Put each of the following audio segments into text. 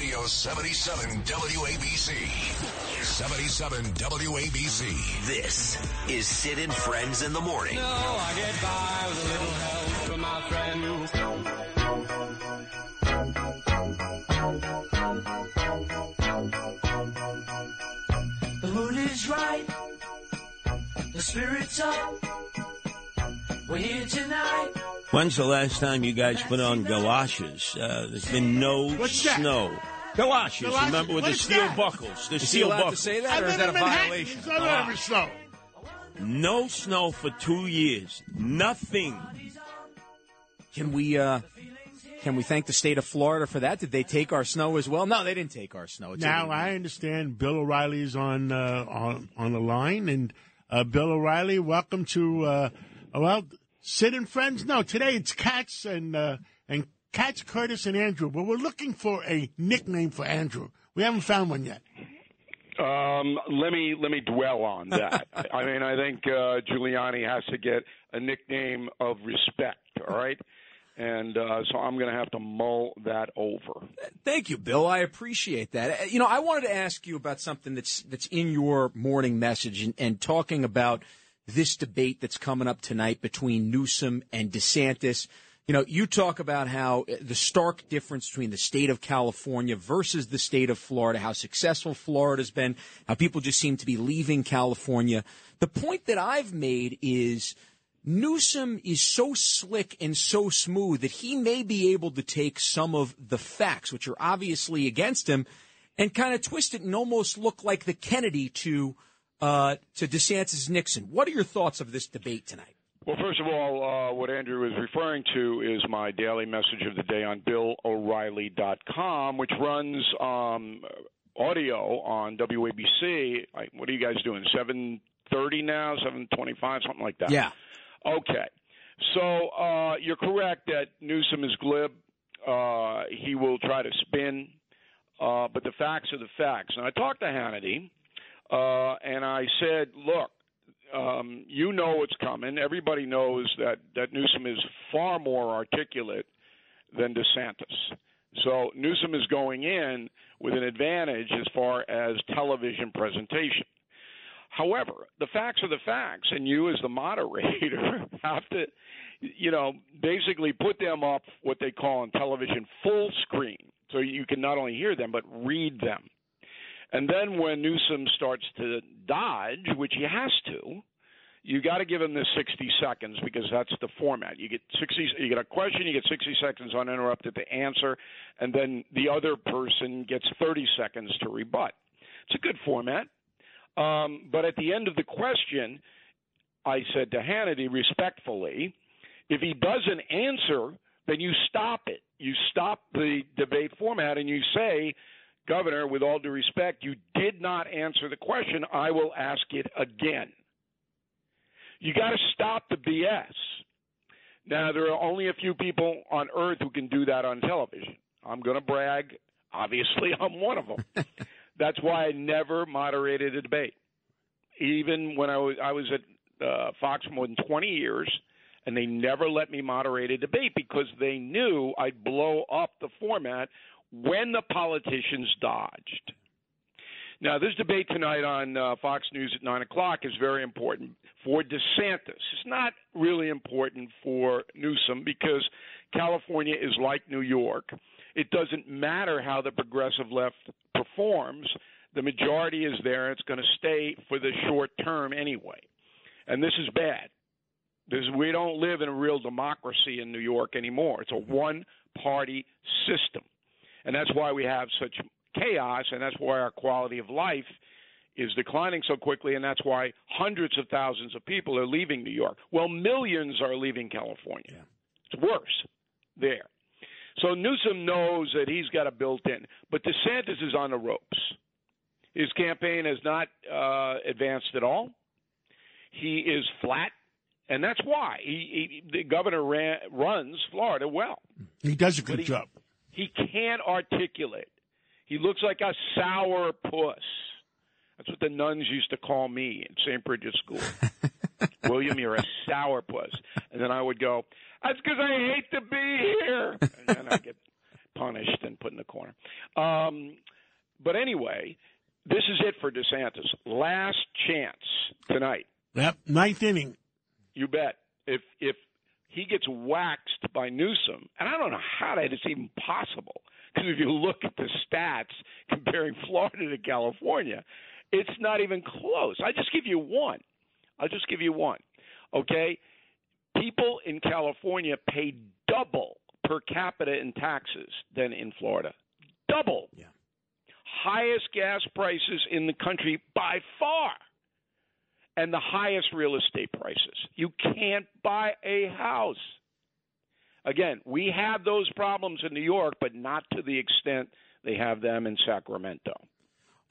Radio 77 WABC. 77 WABC. This is Sid and Friends in the Morning. No, I get by with a little help from my friends. The mood is right. The spirit's up. We're here tonight. When's the last time you guys put on galoshes? Uh, there's been no What's that? snow. Galoshes, Galoshes? remember with What the is steel that? buckles. The Is he steel allowed buckles. say that, I or is that a in Manhattan. violation? It's not ever snow. No snow for two years. Nothing. Can we uh, can we thank the state of Florida for that? Did they take our snow as well? No, they didn't take our snow. It's Now. I understand Bill O'Reilly's on uh, on on the line, and uh, Bill O'Reilly, welcome to uh, well, Sid and friends. No, today it's Cats and uh, and Cats, Curtis and Andrew. But we're looking for a nickname for Andrew. We haven't found one yet. Um, let me let me dwell on that. I mean, I think uh, Giuliani has to get a nickname of respect. All right, and uh, so I'm going to have to mull that over. Thank you, Bill. I appreciate that. Uh, You know, I wanted to ask you about something that's that's in your morning message and, and talking about this debate that's coming up tonight between Newsom and DeSantis. You know, you talk about how uh, the stark difference between the state of California versus the state of Florida, how successful Florida's been, how people just seem to be leaving California. The point that I've made is Newsom is so slick and so smooth that he may be able to take some of the facts, which are obviously against him, and kind of twist it and almost look like the Kennedy to uh, to DeSantis Nixon. What are your thoughts of this debate tonight? Well, first of all, uh, what Andrew is referring to is my daily message of the day on BillO'Reilly.com, which runs um, audio on WABC. I, what are you guys doing? Seven thirty now? Seven twenty-five? Something like that. Yeah. Okay. So uh, you're correct that Newsom is glib. Uh, he will try to spin, uh, but the facts are the facts. And I talked to Hannity, uh, and I said, look, um, you know it's coming. Everybody knows that, that Newsom is far more articulate than DeSantis. So Newsom is going in with an advantage as far as television presentation. However, the facts are the facts, and you, as the moderator, have to, you know, basically put them up what they call on television full screen, so you can not only hear them but read them. And then when Newsom starts to dodge, which he has to, you got to give him the 60 seconds because that's the format. You get 60, you get a question, you get 60 seconds uninterrupted to answer, and then the other person gets 30 seconds to rebut. It's a good format. Um, but at the end of the question, I said to Hannity respectfully, if he doesn't answer, then you stop it. You stop the debate format and you say, Governor, with all due respect, you did not answer the question. I will ask it again. You got to stop the BS. Now, there are only a few people on earth who can do that on television. I'm going to brag. Obviously, I'm one of them. That's why I never moderated a debate. Even when I was, I was at uh, Fox for more than 20 years, and they never let me moderate a debate because they knew I'd blow up the format when the politicians dodged. Now, this debate tonight on uh, Fox News at 9 o'clock is very important for DeSantis. It's not really important for Newsom because California is like New York. It doesn't matter how the progressive left performs, the majority is there. It's going to stay for the short term anyway. And this is bad. This, we don't live in a real democracy in New York anymore. It's a one party system. And that's why we have such chaos, and that's why our quality of life is declining so quickly, and that's why hundreds of thousands of people are leaving New York. Well, millions are leaving California. It's worse there. So Newsom knows that he's got a built in, but DeSantis is on the ropes. His campaign has not uh, advanced at all. He is flat, and that's why he, he the governor ran, runs Florida well. He does a good he- job. He can't articulate. He looks like a sour puss. That's what the nuns used to call me in St. Bridget's School. William, you're a sour puss. And then I would go, that's because I hate to be here. And then I get punished and put in the corner. Um, but anyway, this is it for DeSantis. Last chance tonight. Yep, ninth inning. You bet. If if he gets waxed by Newsom, and I don't know how that is even possible, because if you look at the stats comparing Florida to California, it's not even close. I just give you one. I'll just give you one. Okay, people in California pay double per capita in taxes than in Florida. Double. Yeah. Highest gas prices in the country by far. And the highest real estate prices. You can't buy a house. Again, we have those problems in New York, but not to the extent they have them in Sacramento.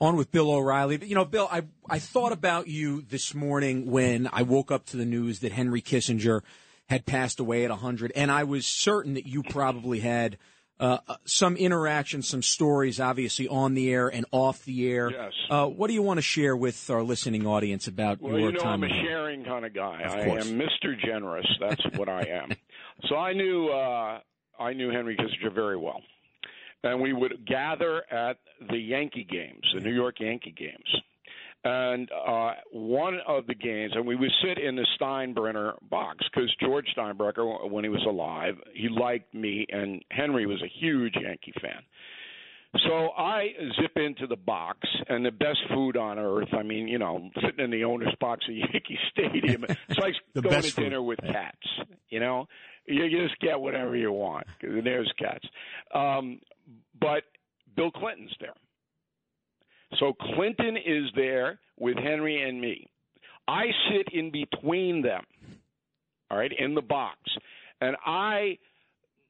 on with Bill O'Reilly. You know, Bill, I I thought about you this morning when I woke up to the news that Henry Kissinger had passed away at 100, and I was certain that you probably had uh, some interaction, some stories, obviously on the air and off the air. Yes. Uh, what do you want to share with our listening audience about Well, your you know, time? I'm a in- sharing kind of guy. Of I course. am Mr. Generous. That's what I am. So I knew uh, I knew Henry Kissinger very well, and we would gather at the Yankee games, the New York Yankee games. And uh, one of the games, and we would sit in the Steinbrenner box because George Steinbrenner, when he was alive, he liked me, and Henry was a huge Yankee fan. So I zip into the box, and the best food on earth. I mean, you know, sitting in the owner's box at Yankee Stadium. It's like going to food. dinner with cats. You know, you just get whatever you want there's cats. Um, but Bill Clinton's there. So Clinton is there with Henry and me. I sit in between them, all right, in the box. And I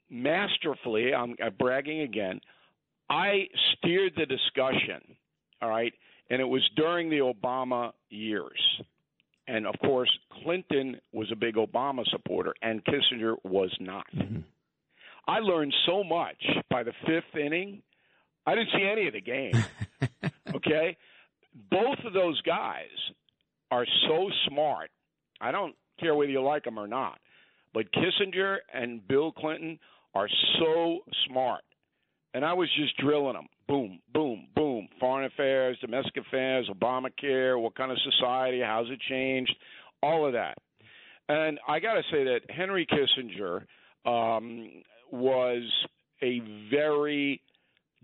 masterfully, I'm, I'm bragging again, I steered the discussion, all right, and it was during the Obama years. And of course, Clinton was a big Obama supporter, and Kissinger was not. Mm-hmm. I learned so much by the fifth inning. I didn't see any of the game. Okay? Both of those guys are so smart. I don't care whether you like them or not. But Kissinger and Bill Clinton are so smart. And I was just drilling them. Boom, boom, boom. Foreign affairs, domestic affairs, Obamacare, what kind of society, how's it changed, all of that. And I got to say that Henry Kissinger um, was a very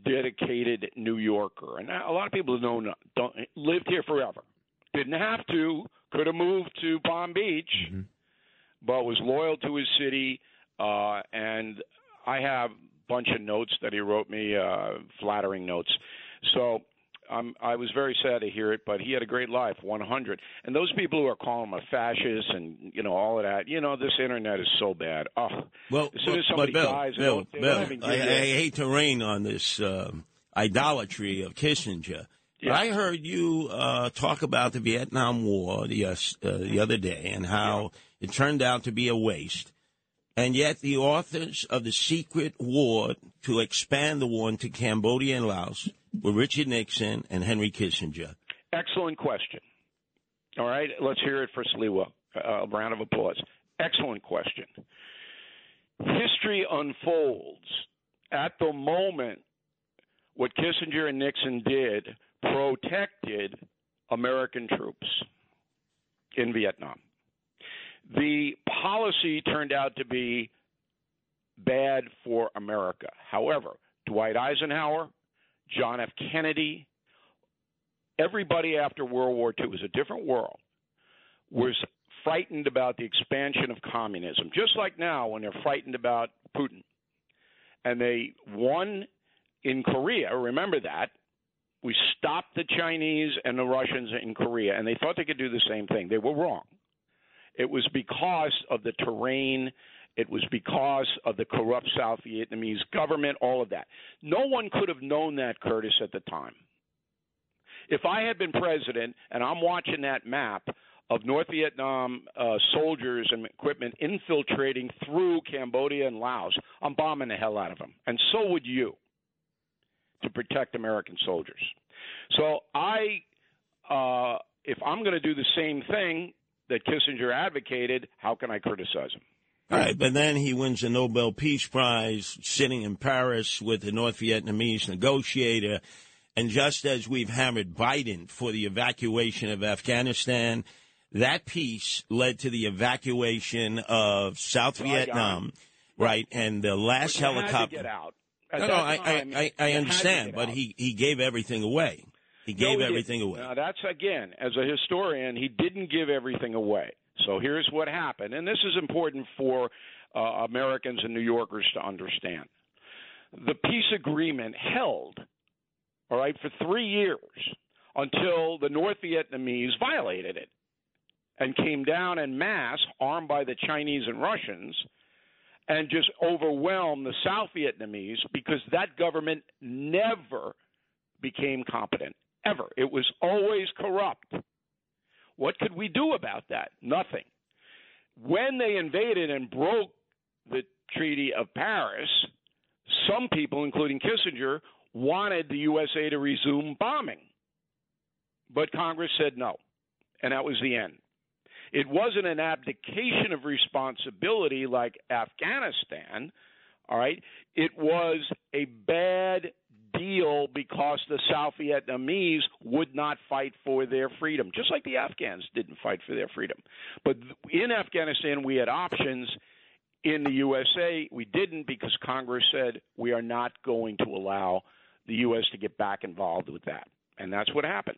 dedicated New Yorker, and a lot of people don't don't lived here forever. Didn't have to, could have moved to Palm Beach, but was loyal to his city. Uh, and I have a bunch of notes that he wrote me, uh, flattering notes. So um, I was very sad to hear it, but he had a great life, 100. And those people who are calling him a fascist and you know all of that, you know, this internet is so bad. Oh, Well, as soon as somebody Bill, dies, Bill, Bill, don't even give I, I hate to rain on this um, idolatry of Kissinger. But I heard you uh, talk about the Vietnam War the, uh, uh, the other day and how it turned out to be a waste. And yet, the authors of the secret war to expand the war into Cambodia and Laos were Richard Nixon and Henry Kissinger. Excellent question. All right, let's hear it for Sliwa. Uh, a round of applause. Excellent question. History unfolds at the moment. What Kissinger and Nixon did protected American troops in Vietnam. The policy turned out to be bad for America. However, Dwight Eisenhower, John F. Kennedy, everybody after World War II was a different world, was frightened about the expansion of communism, just like now when they're frightened about Putin. And they won in Korea. Remember that. We stopped the Chinese and the Russians in Korea, and they thought they could do the same thing. They were wrong. It was because of the terrain. It was because of the corrupt South Vietnamese government, all of that. No one could have known that, Curtis, at the time. If I had been president and I'm watching that map of North Vietnam uh, soldiers and equipment infiltrating through Cambodia and Laos, I'm bombing the hell out of them. And so would you to protect American soldiers. So I, uh, if I'm going to do the same thing that Kissinger advocated, how can I criticize him? All right, but then he wins the Nobel Peace Prize sitting in Paris with the North Vietnamese negotiator. And just as we've hammered Biden for the evacuation of Afghanistan, that peace led to the evacuation of South Saigon. Vietnam, right? And the last But you had to helicopter. get out. At No, no, I, time, I, I, I understand, but he, he gave everything away. He No, gave he everything didn't. away. Now, that's again, as a historian, he didn't give everything away. So here's what happened, and this is important for uh, Americans and New Yorkers to understand. The peace agreement held, all right, for three years until the North Vietnamese violated it and came down en masse, armed by the Chinese and Russians, and just overwhelmed the South Vietnamese because that government never became competent. Ever. It was always corrupt. What could we do about that? Nothing. When they invaded and broke the Treaty of Paris, some people, including Kissinger, wanted the USA to resume bombing. But Congress said no. And that was the end. It wasn't an abdication of responsibility like Afghanistan, all right? It was a bad deal because the South Vietnamese would not fight for their freedom, just like the Afghans didn't fight for their freedom. But in Afghanistan, we had options. In the USA, we didn't because Congress said we are not going to allow the U.S. to get back involved with that. And that's what happened.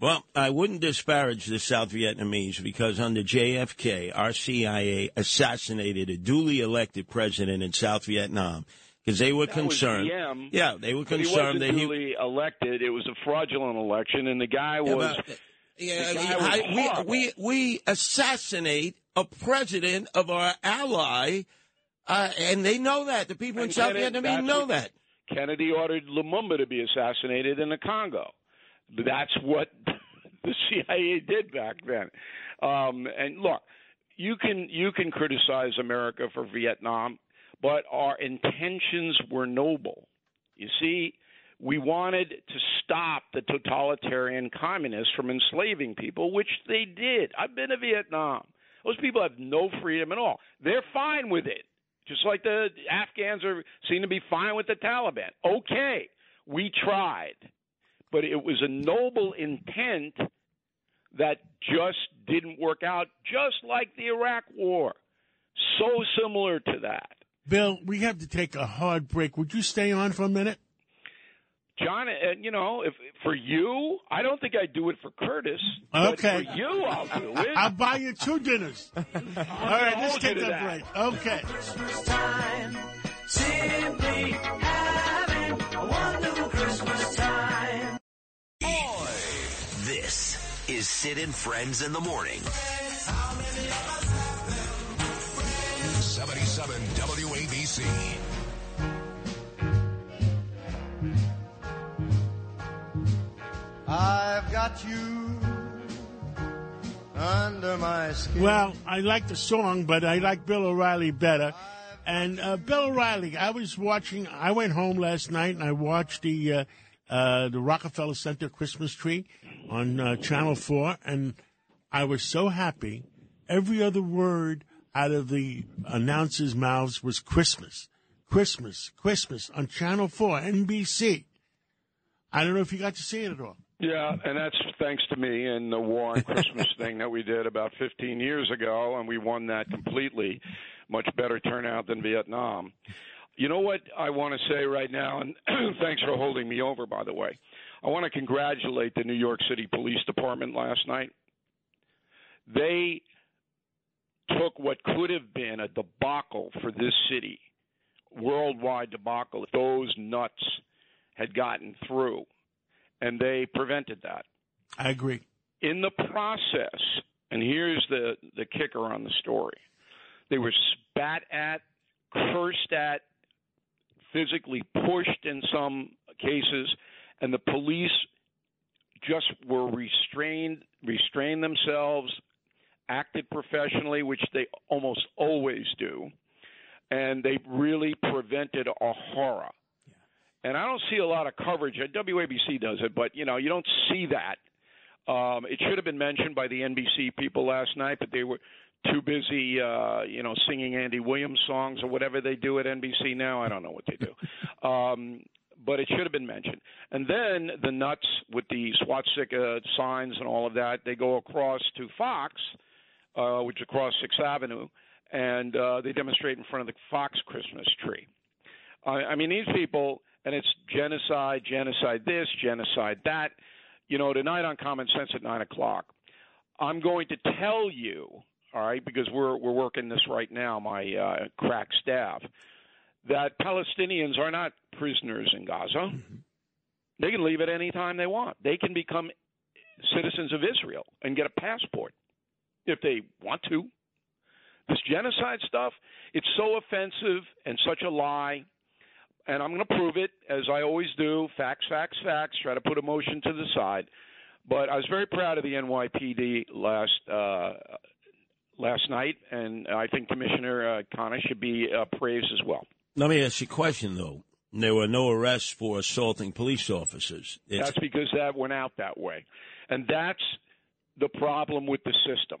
Well, I wouldn't disparage the South Vietnamese because under JFK, our CIA assassinated a duly elected president in South Vietnam because they were That concerned. Yeah, they were he concerned wasn't that he. duly elected. It was a fraudulent election, and the guy Yeah, was. but- yeah, was I- we, we we assassinate a president of our ally, uh, and they know that. The people in And South Kennedy- Vietnam know that. Kennedy ordered Lumumba to be assassinated in the Congo. That's what the CIA did back then. Um, and look, you can you can criticize America for Vietnam, but our intentions were noble. You see, we wanted to stop the totalitarian communists from enslaving people, which they did. I've been to Vietnam. Those people have no freedom at all. They're fine with it. Just like the Afghans are seem to be fine with the Taliban. Okay, we tried, but it was a noble intent that just didn't work out. Just like the Iraq War, so similar to that. Bill, we have to take a hard break. Would you stay on for a minute? John, uh, you know, if for you, I don't think I'd do it for Curtis. Okay. But for you, I'll do it. I'll buy you two dinners. All right, let's hold you take to a that. break. Okay. Is Sid and Friends in the Morning. 77 WABC. I've got you under my skin. Well, I like the song, but I like Bill O'Reilly better. And uh, Bill O'Reilly, I was watching. I went home last night and I watched the uh, uh, the Rockefeller Center Christmas tree on uh, Channel Four, and I was so happy. Every other word out of the announcers' mouths was Christmas, Christmas, Christmas on Channel Four, NBC. I don't know if you got to see it at all. Yeah, and that's thanks to me and the War on Christmas thing that we did about 15 years ago, and we won that completely. Much better turnout than Vietnam. You know what I want to say right now, and thanks for holding me over, by the way. I want to congratulate the New York City Police Department last night. They took what could have been a debacle for this city, worldwide debacle, if those nuts had gotten through, and they prevented that. I agree. In the process, and here's the, the kicker on the story They were spat at, cursed at, physically pushed in some cases, and the police just were restrained, restrained themselves, acted professionally, which they almost always do, and they really prevented a horror. And I don't see a lot of coverage. WABC does it, but you know you don't see that. Um, it should have been mentioned by the NBC people last night, but they were too busy, uh, you know, singing Andy Williams songs or whatever they do at NBC now. I don't know what they do. Um, but it should have been mentioned. And then the nuts with the swastika signs and all of that, they go across to Fox, uh, which is across Sixth Avenue, and uh, they demonstrate in front of the Fox Christmas tree. I, I mean, these people, and it's genocide, genocide this, genocide that. You know, tonight on Common Sense at nine o'clock, I'm going to tell you, all right, because we're we're working this right now, my uh, crack staff, that Palestinians are not prisoners in Gaza. They can leave at any time they want. They can become citizens of Israel and get a passport if they want to. This genocide stuff, it's so offensive and such a lie. And I'm going to prove it, as I always do facts, facts, facts, try to put emotion to the side. But I was very proud of the NYPD last uh, last night, and I think Commissioner uh, Connor should be uh, praised as well. Let me ask you a question, though. There were no arrests for assaulting police officers. It's, That's because that went out that way. And that's the problem with the system.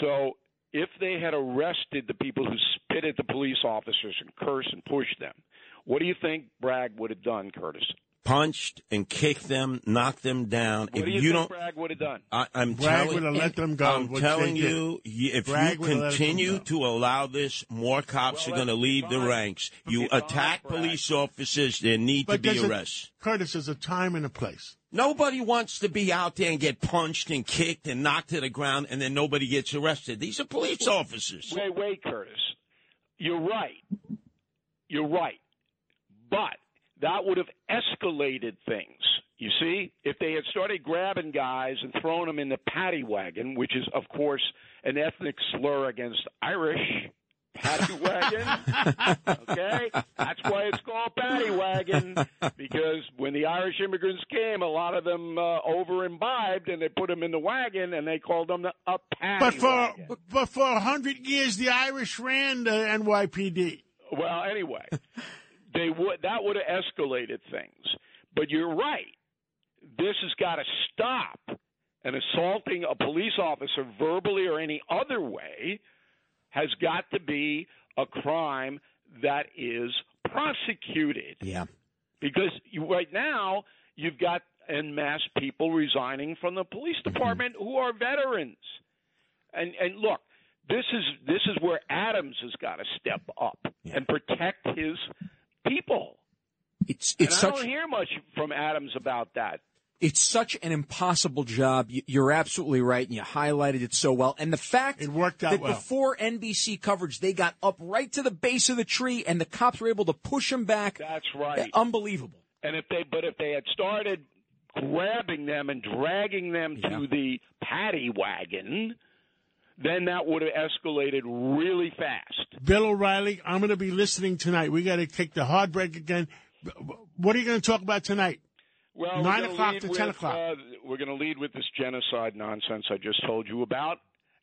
So if they had arrested the people who spit at the police officers and cursed and pushed them, what do you think Bragg would have done, Curtis? Punched and kicked them, knocked them down. What if do you, think don't, Bragg would have done? I, I'm Bragg telling, would have let them go, I'm which telling they you, y- if Bragg you would have let them continue to allow this, more cops Well, are going to that's leave the ranks. You Okay, fine, attack Bragg. police officers, there need to be there's a- arrests. Curtis, there's a time and a place. Nobody wants to be out there and get punched and kicked and knocked to the ground, and then nobody gets arrested. These are police officers. Wait, wait, Curtis. You're right. You're right. But that would have escalated things. You see, if they had started grabbing guys and throwing them in the paddy wagon, which is, of course, an ethnic slur against Irish paddy wagon. okay, that's why it's called paddy wagon because when the Irish immigrants came, a lot of them uh, over imbibed and they put them in the wagon and they called them the, a paddy But for wagon. but for a hundred years, the Irish ran the NYPD. Well, anyway, they would that would have escalated things. But you're right. This has got to stop. And assaulting a police officer verbally or any other way has got to be a crime that is prosecuted. Yeah. Because you, right now you've got en masse people resigning from the police mm-hmm. department who are veterans. And and look, this is this is where Adams has got to step up and protect his people. It's And I such don't hear much from Adams about that. it's such an impossible job. You're absolutely right, and you highlighted it so well. And the fact It worked out that well. before NBC coverage, they got up right to the base of the tree, and the cops were able to push them back. That's right. Unbelievable. And if they but if they had started grabbing them and dragging them to the paddy wagon, then that would have escalated really fast. Bill O'Reilly, I'm going to be listening tonight. We got to take the hard break again. What are you going to talk about tonight? Well, Nine o'clock to with, 10 o'clock. Uh, we're going to lead with this genocide nonsense I just told you about,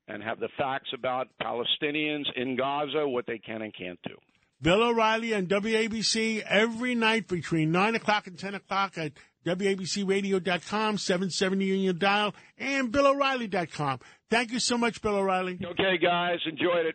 and have the facts about Palestinians in Gaza, what they can and can't do. Bill O'Reilly on WABC every night between 9 o'clock and 10 o'clock at WABCRadio.com, 770 Union Dial, and BillO'Reilly.com. Thank you so much, Bill O'Reilly. Okay, guys, enjoyed it.